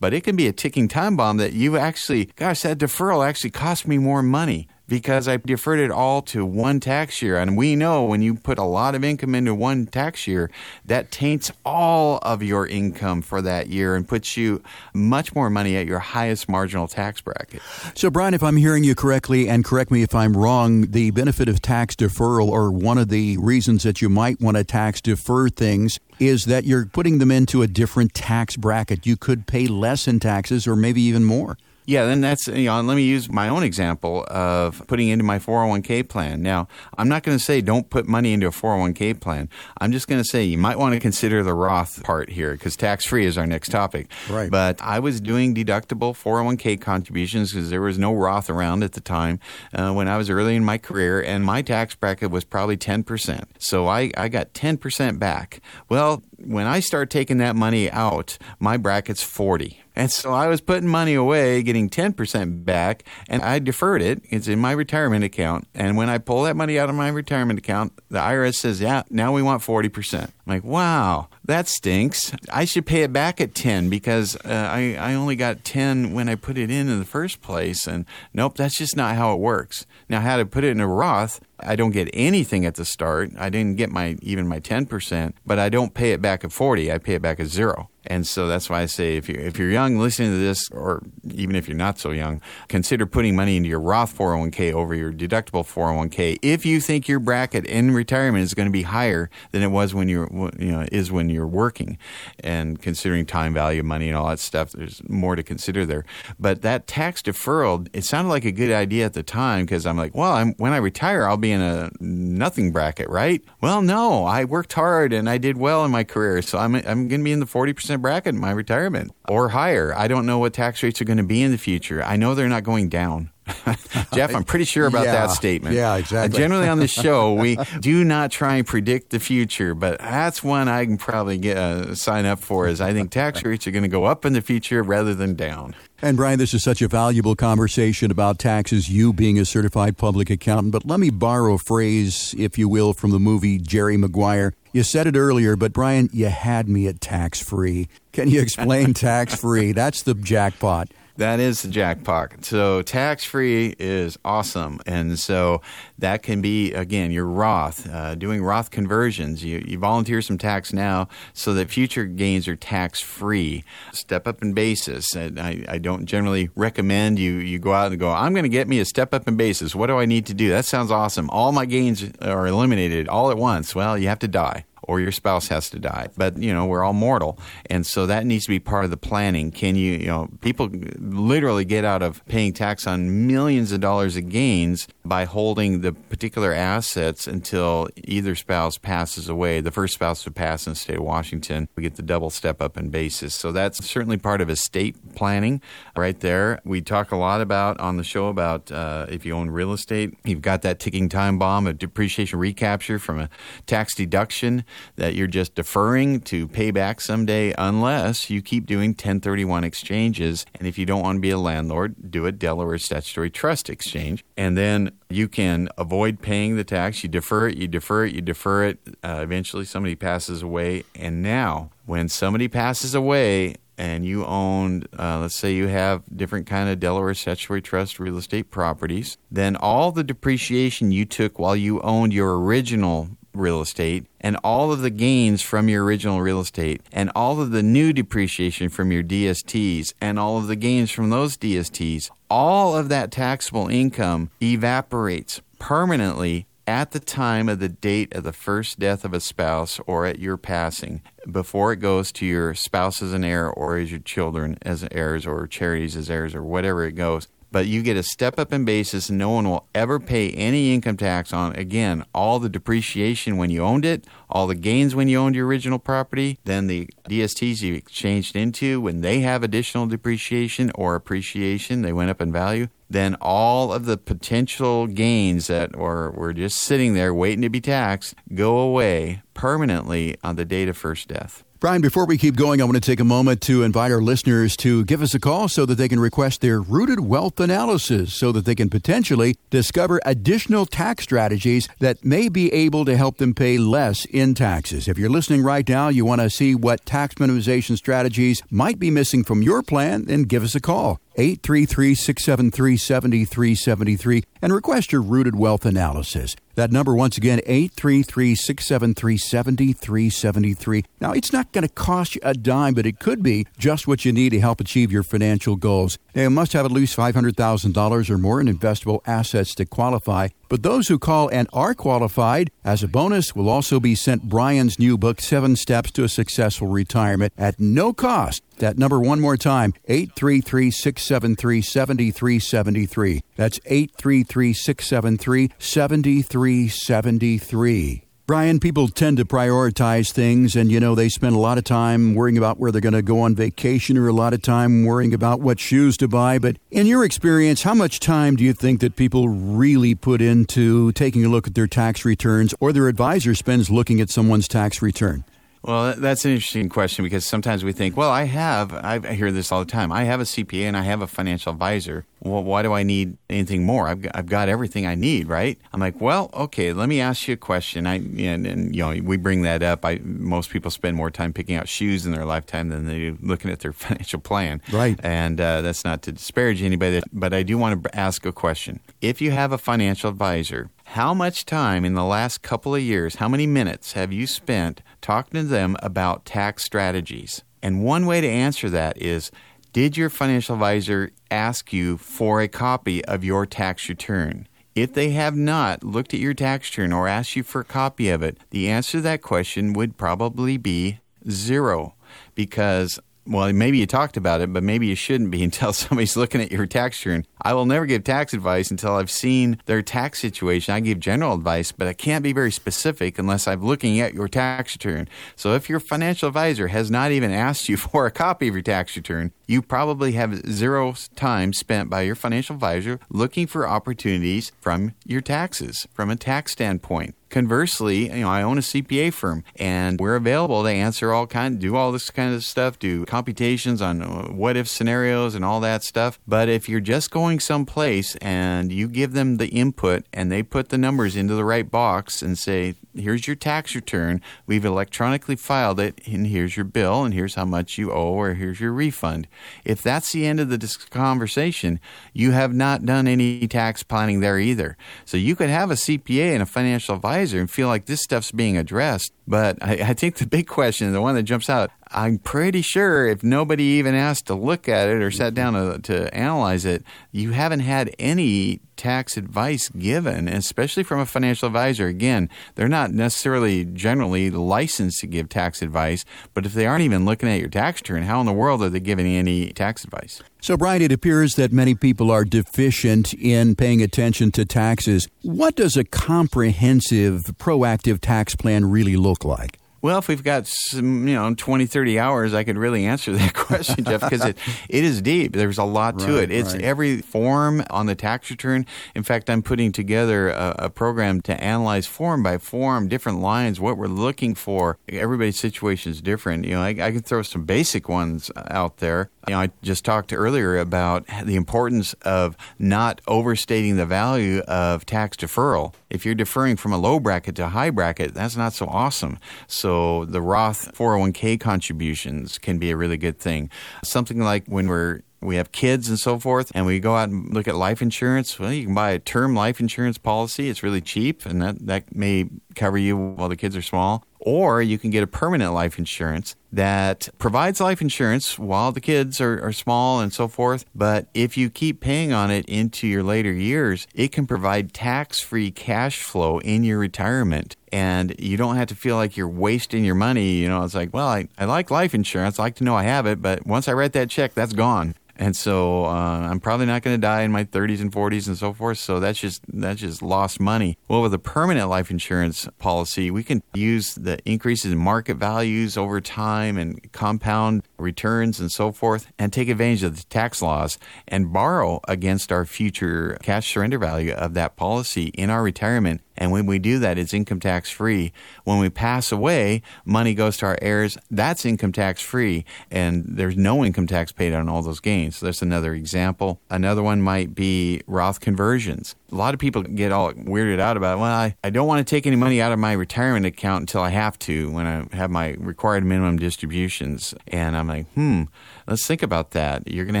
But it can be a ticking time bomb that you actually, gosh, that deferral actually cost me more money because I deferred it all to one tax year. And we know when you put a lot of income into one tax year, that taints all of your income for that year and puts you much more money at your highest marginal tax bracket. So, Brian, if I'm hearing you correctly, and correct me if I'm wrong, the benefit of tax deferral, or one of the reasons that you might want to tax defer things, is that you're putting them into a different tax bracket. You could pay less in taxes or maybe even more. Yeah, then that's, you know, let me use my own example of putting into my 401k plan. Now, I'm not going to say don't put money into a 401k plan. I'm just going to say you might want to consider the Roth part here because tax free is our next topic. Right. But I was doing deductible 401k contributions because there was no Roth around at the time uh, when I was early in my career, and my tax bracket was probably 10%. So I, I got 10% back. Well, when I start taking that money out, my bracket's 40. And so I was putting money away, getting 10% back, and I deferred it. It's in my retirement account. And when I pull that money out of my retirement account, the IRS says, yeah, now we want 40%. I'm like, wow, that stinks. I should pay it back at 10 because uh, I, I only got 10 when I put it in in the first place. And nope, that's just not how it works. Now, how to put it in a Roth, I don't get anything at the start. I didn't get my even my 10%, but I don't pay it back at 40. I pay it back at zero. And so that's why I say if you're, if you're young listening to this, or even if you're not so young, consider putting money into your Roth 401k over your deductible 401k if you think your bracket in retirement is going to be higher than it was when you're, you know, is when you're working. And considering time value of money and all that stuff, there's more to consider there. But that tax deferral, it sounded like a good idea at the time because I'm like, well, I'm, when I retire, I'll be in a nothing bracket, right? Well, no, I worked hard and I did well in my career. So I'm, I'm going to be in the 40% bracket in my retirement or higher. I don't know what tax rates are going to be in the future. I know they're not going down. Jeff, I'm pretty sure about yeah, that statement. Yeah, exactly. Uh, generally on this show, we do not try and predict the future, but that's one I can probably get uh, sign up for. Is I think tax rates are going to go up in the future rather than down. And Brian, this is such a valuable conversation about taxes, you being a certified public accountant. But let me borrow a phrase, if you will, from the movie Jerry Maguire. You said it earlier, but Brian, you had me at tax free. Can you explain tax free? That's the jackpot. That is the jackpot. So tax free is awesome, and so that can be again your Roth, uh, doing Roth conversions. You you volunteer some tax now so that future gains are tax free. Step up in basis. And I, I don't generally recommend you you go out and go. I'm going to get me a step up in basis. What do I need to do? That sounds awesome. All my gains are eliminated all at once. Well, you have to die or your spouse has to die. But, you know, we're all mortal. And so that needs to be part of the planning. Can you, you know, people literally get out of paying tax on millions of dollars of gains by holding the particular assets until either spouse passes away. The first spouse would pass in the state of Washington. We get the double step up in basis. So that's certainly part of estate planning right there. We talk a lot about on the show about uh, if you own real estate, you've got that ticking time bomb of depreciation recapture from a tax deduction that you're just deferring to pay back someday unless you keep doing 1031 exchanges. And if you don't want to be a landlord, do a Delaware statutory trust exchange. And then you can avoid paying the tax. You defer it, you defer it, you defer it. Uh, eventually, somebody passes away. And now, when somebody passes away, and you own, uh, let's say you have different kind of Delaware statutory trust real estate properties, then all the depreciation you took while you owned your original real estate and all of the gains from your original real estate and all of the new depreciation from your DSTs and all of the gains from those DSTs, all of that taxable income evaporates permanently at the time of the date of the first death of a spouse or at your passing before it goes to your spouse as an heir or as your children as heirs or charities as heirs or whatever it goes but you get a step up in basis and no one will ever pay any income tax on, again, all the depreciation when you owned it, all the gains when you owned your original property, then the DSTs you exchanged into when they have additional depreciation or appreciation, they went up in value, then all of the potential gains that were, were just sitting there waiting to be taxed go away permanently on the date of first death. Brian, before we keep going, I want to take a moment to invite our listeners to give us a call so that they can request their rooted wealth analysis so that they can potentially discover additional tax strategies that may be able to help them pay less in taxes. If you're listening right now, you want to see what tax minimization strategies might be missing from your plan, then give us a call. 833 673 7373 and request your rooted wealth analysis. That number, once again, 833 673 7373. Now, it's not going to cost you a dime, but it could be just what you need to help achieve your financial goals. Now, you must have at least $500,000 or more in investable assets to qualify. But those who call and are qualified, as a bonus, will also be sent Brian's new book, Seven Steps to a Successful Retirement, at no cost. That number one more time, 833 673 7373. That's 833 673 7373. Brian, people tend to prioritize things, and you know, they spend a lot of time worrying about where they're going to go on vacation or a lot of time worrying about what shoes to buy. But in your experience, how much time do you think that people really put into taking a look at their tax returns or their advisor spends looking at someone's tax return? Well, that's an interesting question because sometimes we think, well, I have, I hear this all the time. I have a CPA and I have a financial advisor. Well, why do I need anything more? I've, I've got everything I need, right? I'm like, well, okay, let me ask you a question. I and, and you know, we bring that up. I most people spend more time picking out shoes in their lifetime than they do looking at their financial plan, right? And uh, that's not to disparage anybody, but I do want to ask a question. If you have a financial advisor how much time in the last couple of years, how many minutes have you spent talking to them about tax strategies? And one way to answer that is Did your financial advisor ask you for a copy of your tax return? If they have not looked at your tax return or asked you for a copy of it, the answer to that question would probably be zero because well, maybe you talked about it, but maybe you shouldn't be until somebody's looking at your tax return. I will never give tax advice until I've seen their tax situation. I give general advice, but I can't be very specific unless I'm looking at your tax return. So if your financial advisor has not even asked you for a copy of your tax return, you probably have zero time spent by your financial advisor looking for opportunities from your taxes from a tax standpoint. Conversely, you know, I own a CPA firm and we're available to answer all kind, do all this kind of stuff, do computations on uh, what if scenarios and all that stuff. But if you're just going someplace and you give them the input and they put the numbers into the right box and say, here's your tax return, we've electronically filed it, and here's your bill, and here's how much you owe, or here's your refund. If that's the end of the conversation, you have not done any tax planning there either. So you could have a CPA and a financial advisor and feel like this stuff's being addressed. But I, I think the big question, the one that jumps out, I'm pretty sure if nobody even asked to look at it or sat mm-hmm. down to, to analyze it, you haven't had any tax advice given, especially from a financial advisor. Again, they're not necessarily generally licensed to give tax advice, but if they aren't even looking at your tax return, how in the world are they giving any tax advice? So, Brian, it appears that many people are deficient in paying attention to taxes. What does a comprehensive, proactive tax plan really look like? Well, if we've got some, you know, 20, 30 hours, I could really answer that question, Jeff, because it, it is deep. There's a lot to right, it. It's right. every form on the tax return. In fact, I'm putting together a, a, program to analyze form by form, different lines, what we're looking for. Everybody's situation is different. You know, I, I can throw some basic ones out there. You know, I just talked earlier about the importance of not overstating the value of tax deferral. If you're deferring from a low bracket to a high bracket, that's not so awesome. So the Roth 401k contributions can be a really good thing. Something like when we're we have kids and so forth, and we go out and look at life insurance. Well, you can buy a term life insurance policy. It's really cheap, and that, that may cover you while the kids are small. Or you can get a permanent life insurance that provides life insurance while the kids are, are small and so forth. But if you keep paying on it into your later years, it can provide tax free cash flow in your retirement and you don't have to feel like you're wasting your money. You know, it's like, well, I, I like life insurance. I like to know I have it, but once I write that check, that's gone. And so uh, I'm probably not going to die in my 30s and 40s and so forth. So that's just that's just lost money. Well, with a permanent life insurance policy, we can use the increases in market values over time and compound returns and so forth, and take advantage of the tax laws and borrow against our future cash surrender value of that policy in our retirement and when we do that, it's income tax free. When we pass away, money goes to our heirs. That's income tax free. And there's no income tax paid on all those gains. So that's another example. Another one might be Roth conversions. A lot of people get all weirded out about, well, I, I don't want to take any money out of my retirement account until I have to when I have my required minimum distributions. And I'm like, hmm, let's think about that. You're going to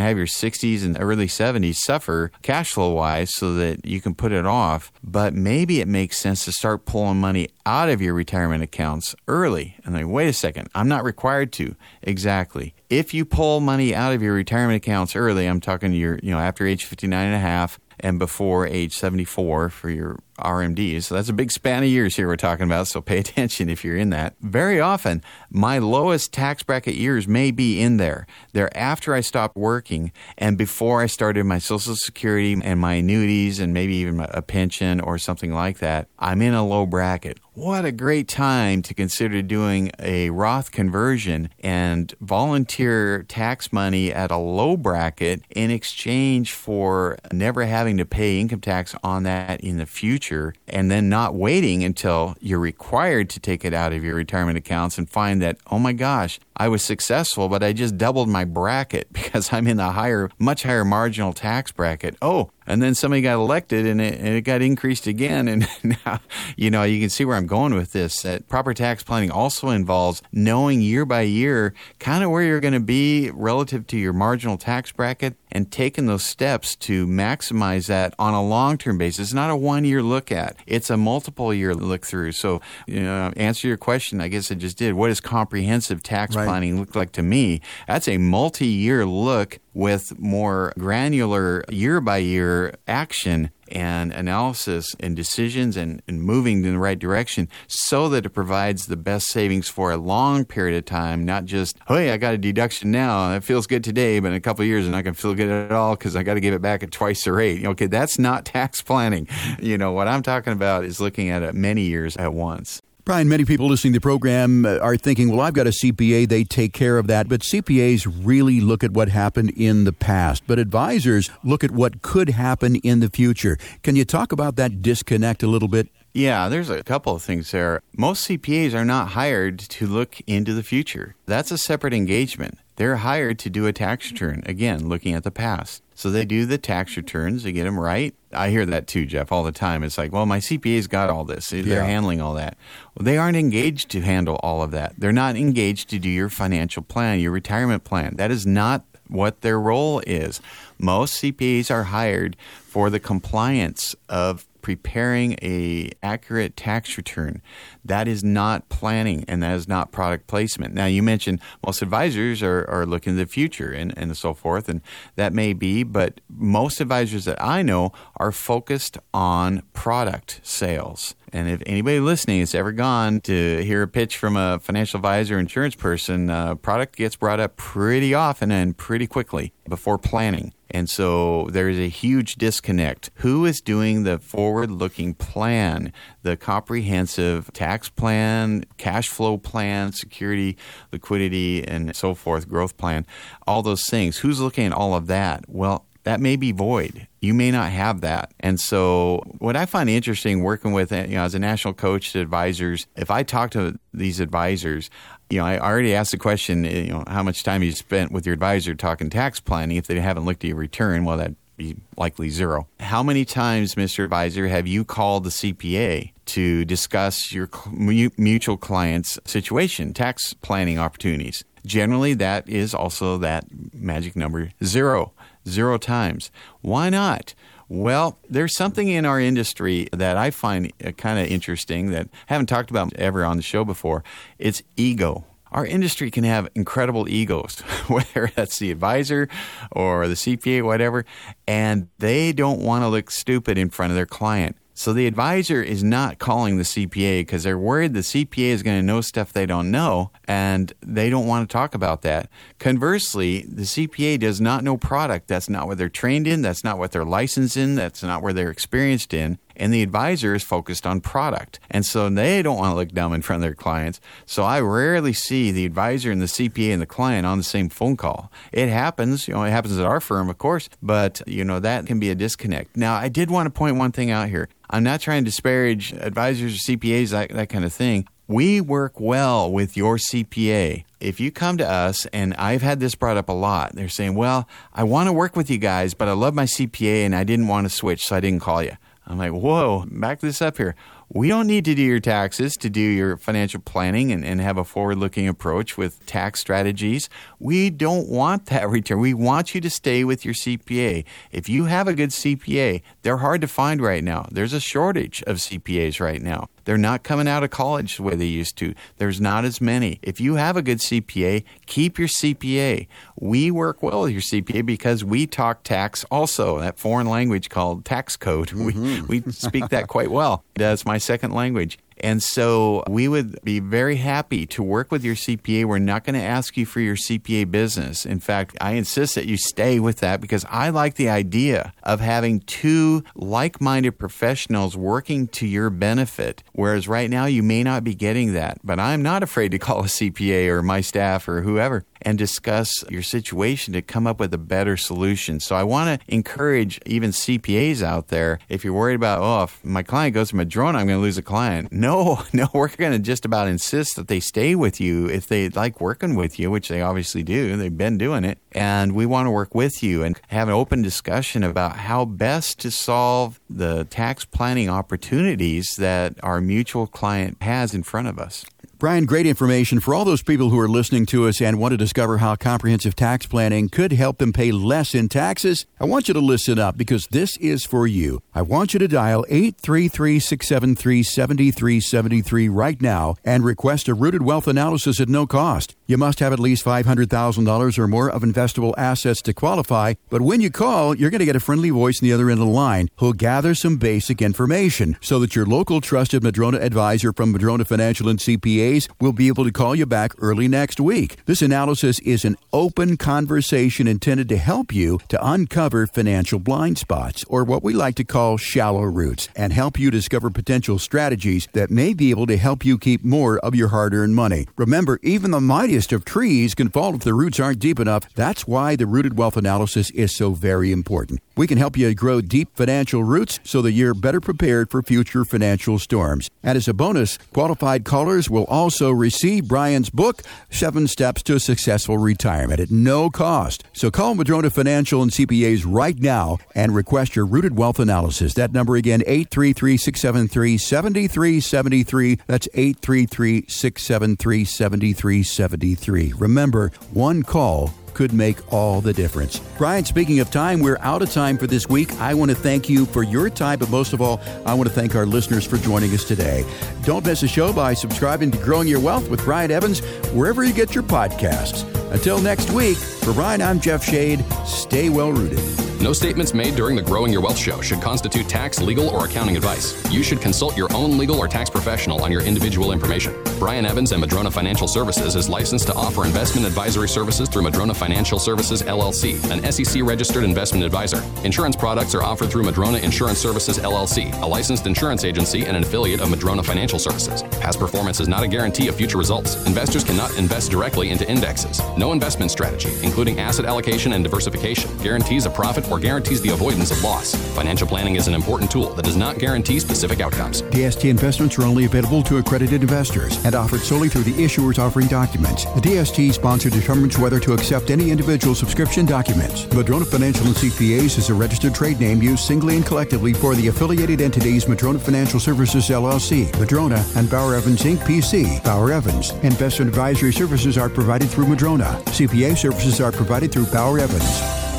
have your 60s and early 70s suffer cash flow wise so that you can put it off. But maybe it makes sense to start pulling money out of your retirement accounts early. And like, wait a second, I'm not required to. Exactly. If you pull money out of your retirement accounts early, I'm talking your, you know, after age 59 and a half and before age 74 for your RMDs. So that's a big span of years here we're talking about. So pay attention if you're in that. Very often, my lowest tax bracket years may be in there. They're after I stopped working and before I started my Social Security and my annuities and maybe even a pension or something like that. I'm in a low bracket. What a great time to consider doing a Roth conversion and volunteer tax money at a low bracket in exchange for never having to pay income tax on that in the future future and then not waiting until you're required to take it out of your retirement accounts and find that, oh my gosh, I was successful, but I just doubled my bracket because I'm in a higher, much higher marginal tax bracket. Oh, and then somebody got elected and it, and it got increased again. And now, you know, you can see where I'm going with this. That proper tax planning also involves knowing year by year kind of where you're going to be relative to your marginal tax bracket and taking those steps to maximize that on a long term basis. It's not a one year look at, it's a multiple year look through. So, you know, answer your question, I guess I just did. What does comprehensive tax right. planning look like to me? That's a multi year look with more granular year by year action and analysis and decisions and, and, moving in the right direction so that it provides the best savings for a long period of time, not just, hey, I got a deduction now and it feels good today, but in a couple of years it's not going to feel good at all because I got to give it back at twice the rate. Okay, that's not tax planning. You know, what I'm talking about is looking at it many years at once. Brian, many people listening to the program uh, are thinking, well, I've got a CPA, they take care of that. But CPAs really look at what happened in the past, but advisors look at what could happen in the future. Can you talk about that disconnect a little bit? Yeah, there's a couple of things there. Most CPAs are not hired to look into the future. That's a separate engagement. They're hired to do a tax return, again, looking at the past. So they do the tax returns, they get them right. I hear that too, Jeff, all the time. It's like, well, my CPA's got all this. They're yeah. handling all that. Well, they aren't engaged to handle all of that. They're not engaged to do your financial plan, your retirement plan. That is not what their role is. Most CPAs are hired for the compliance of preparing a accurate tax return. That is not planning and that is not product placement. Now you mentioned most advisors are, are looking to the future and, and so forth, and that may be, but most advisors that I know are focused on product sales. And if anybody listening has ever gone to hear a pitch from a financial advisor or insurance person, uh, product gets brought up pretty often and pretty quickly before planning. And so there is a huge disconnect. Who is doing the forward looking plan, the comprehensive tax plan, cash flow plan, security, liquidity, and so forth, growth plan, all those things? Who's looking at all of that? Well, that may be void. You may not have that. And so, what I find interesting working with, you know, as a national coach to advisors, if I talk to these advisors, you know, I already asked the question, eh, you know, how much time you spent with your advisor talking tax planning if they haven't looked at your return? Well, that be likely zero. How many times, Mr. Advisor, have you called the CPA to discuss your mutual client's situation, tax planning opportunities? Generally, that is also that magic number zero, zero times. Why not? Well, there's something in our industry that I find uh, kind of interesting that I haven't talked about ever on the show before. It's ego. Our industry can have incredible egos, whether that's the advisor or the CPA, whatever, and they don't want to look stupid in front of their client. So the advisor is not calling the CPA because they're worried the CPA is going to know stuff they don't know and they don't want to talk about that. Conversely, the CPA does not know product. That's not what they're trained in. That's not what they're licensed in. That's not where they're experienced in and the advisor is focused on product. And so they don't want to look dumb in front of their clients. So I rarely see the advisor and the CPA and the client on the same phone call. It happens, you know, it happens at our firm, of course, but you know, that can be a disconnect. Now, I did want to point one thing out here. I'm not trying to disparage advisors or CPAs, that, that kind of thing. We work well with your CPA. If you come to us, and I've had this brought up a lot, they're saying, Well, I want to work with you guys, but I love my CPA and I didn't want to switch, so I didn't call you. I'm like, whoa, back this up here. We don't need to do your taxes to do your financial planning and, and have a forward looking approach with tax strategies. We don't want that return. We want you to stay with your CPA. If you have a good CPA, they're hard to find right now. There's a shortage of CPAs right now. They're not coming out of college the way they used to. There's not as many. If you have a good CPA, keep your CPA. We work well with your CPA because we talk tax also, that foreign language called tax code. Mm-hmm. We, we speak that quite well. That's my second language. And so we would be very happy to work with your CPA. We're not going to ask you for your CPA business. In fact, I insist that you stay with that because I like the idea of having two like minded professionals working to your benefit. Whereas right now you may not be getting that. But I'm not afraid to call a CPA or my staff or whoever and discuss your situation to come up with a better solution. So I want to encourage even CPAs out there if you're worried about, oh, if my client goes to Madrona, I'm going to lose a client. No, no, we're going to just about insist that they stay with you if they like working with you, which they obviously do. They've been doing it. And we want to work with you and have an open discussion about how best to solve the tax planning opportunities that our mutual client has in front of us. Brian, great information for all those people who are listening to us and want to discover how comprehensive tax planning could help them pay less in taxes. I want you to listen up because this is for you. I want you to dial 833 673 7373 right now and request a rooted wealth analysis at no cost. You must have at least $500,000 or more of investable assets to qualify, but when you call, you're going to get a friendly voice on the other end of the line who'll gather some basic information so that your local trusted Madrona advisor from Madrona Financial and CPA days, we'll be able to call you back early next week. This analysis is an open conversation intended to help you to uncover financial blind spots, or what we like to call shallow roots, and help you discover potential strategies that may be able to help you keep more of your hard earned money. Remember, even the mightiest of trees can fall if the roots aren't deep enough. That's why the rooted wealth analysis is so very important. We can help you grow deep financial roots so that you're better prepared for future financial storms. And as a bonus, qualified callers will also receive Brian's book, Seven Steps to a Successful Retirement, at no cost. So call Madrona Financial and CPAs right now and request your rooted wealth analysis. That number again, 833 673 7373. That's 833 673 7373. Remember, one call could make all the difference. Brian, speaking of time, we're out of time for this week. I want to thank you for your time, but most of all, I want to thank our listeners for joining us today. Don't miss a show by subscribing to Growing Your Wealth with Brian Evans wherever you get your podcasts. Until next week, for Brian, I'm Jeff Shade. Stay well rooted. No statements made during the Growing Your Wealth show should constitute tax, legal, or accounting advice. You should consult your own legal or tax professional on your individual information. Brian Evans and Madrona Financial Services is licensed to offer investment advisory services through Madrona Financial Services LLC, an SEC registered investment advisor. Insurance products are offered through Madrona Insurance Services LLC, a licensed insurance agency and an affiliate of Madrona Financial Services. Past performance is not a guarantee of future results. Investors cannot invest directly into indexes. No investment strategy, including asset allocation and diversification, guarantees a profit or guarantees the avoidance of loss. Financial planning is an important tool that does not guarantee specific outcomes. DST investments are only available to accredited investors and offered solely through the issuers offering documents. The DST sponsor determines whether to accept any individual subscription documents. Madrona Financial and CPAs is a registered trade name used singly and collectively for the affiliated entities Madrona Financial Services LLC, Madrona, and Bauer Evans Inc. PC. Bauer Evans. Investment advisory services are provided through Madrona. CPA services are provided through Bauer Evans.